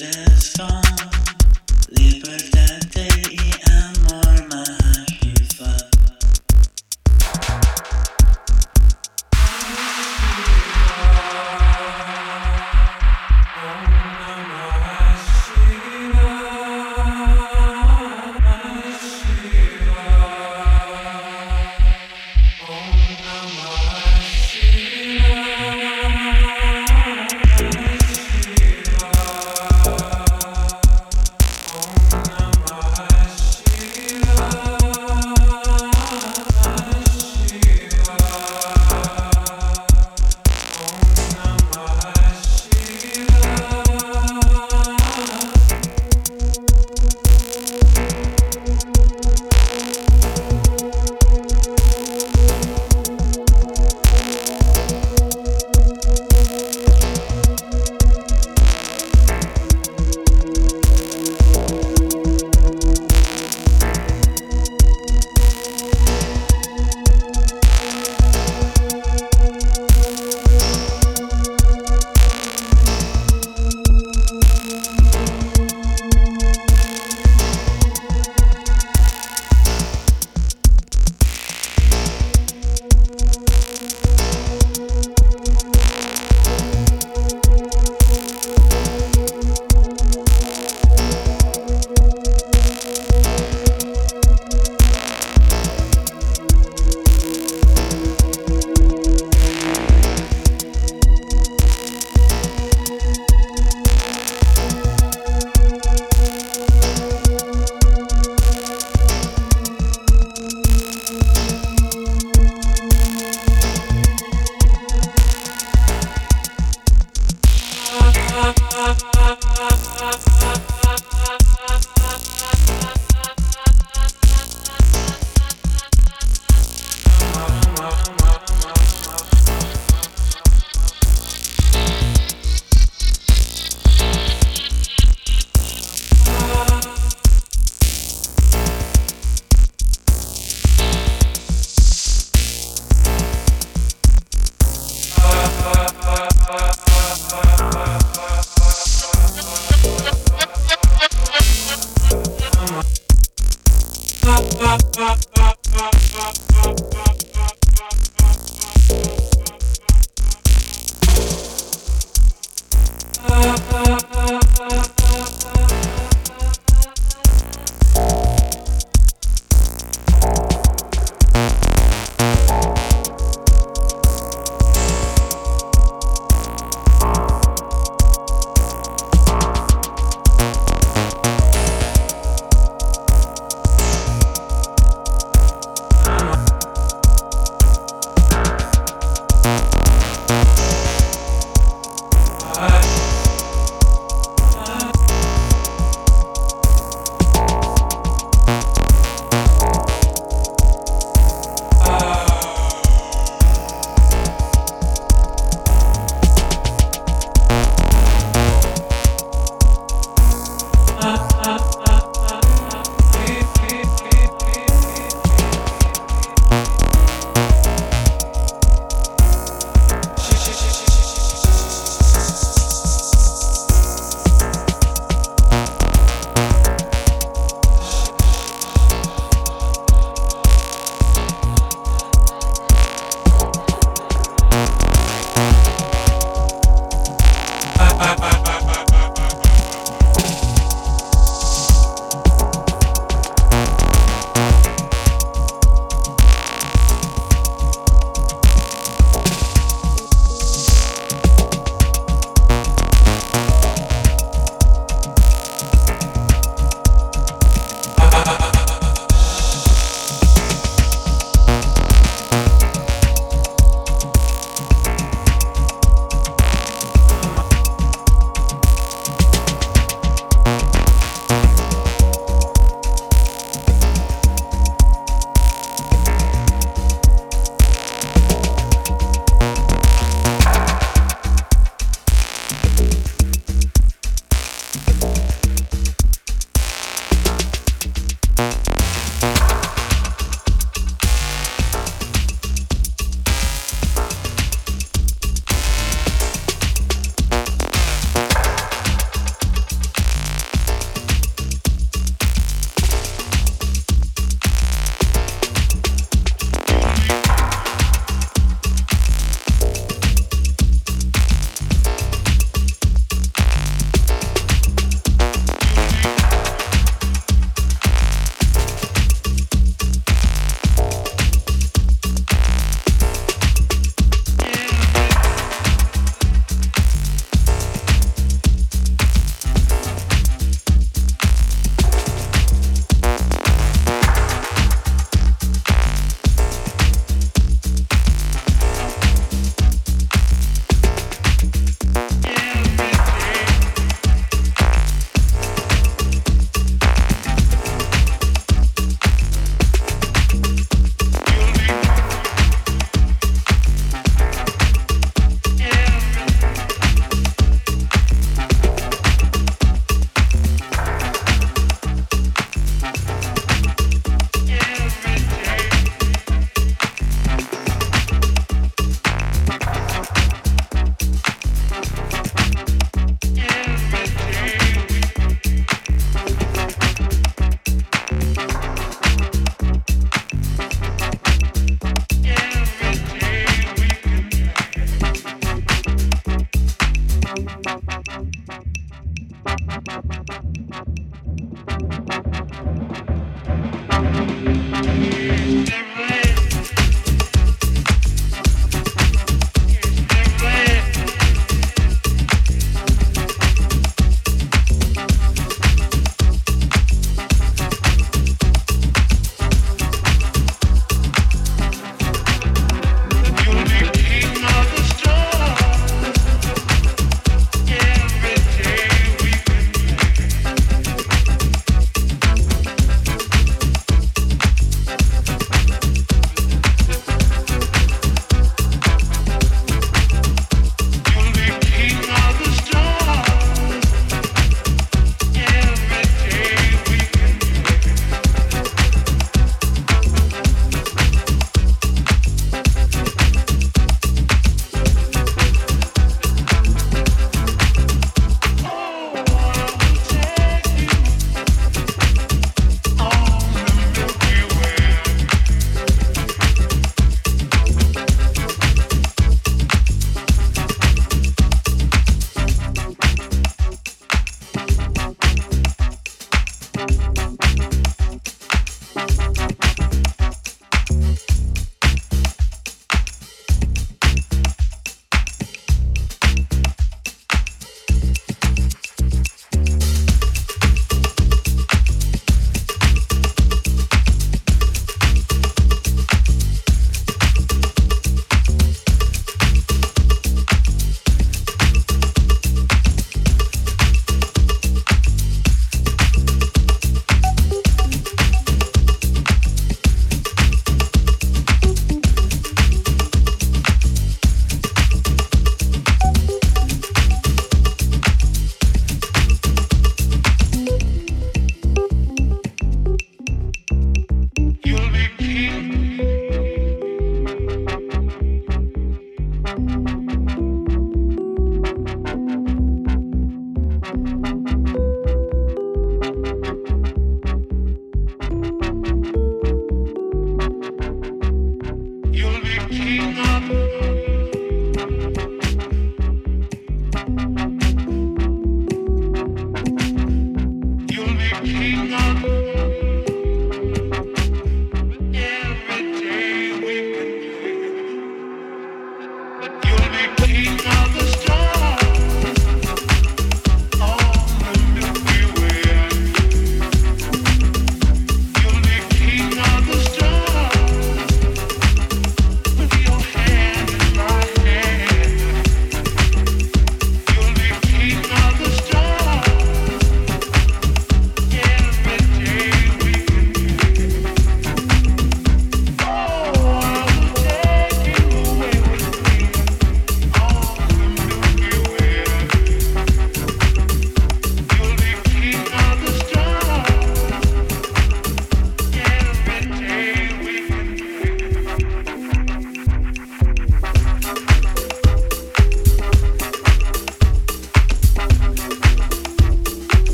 la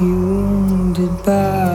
you wounded by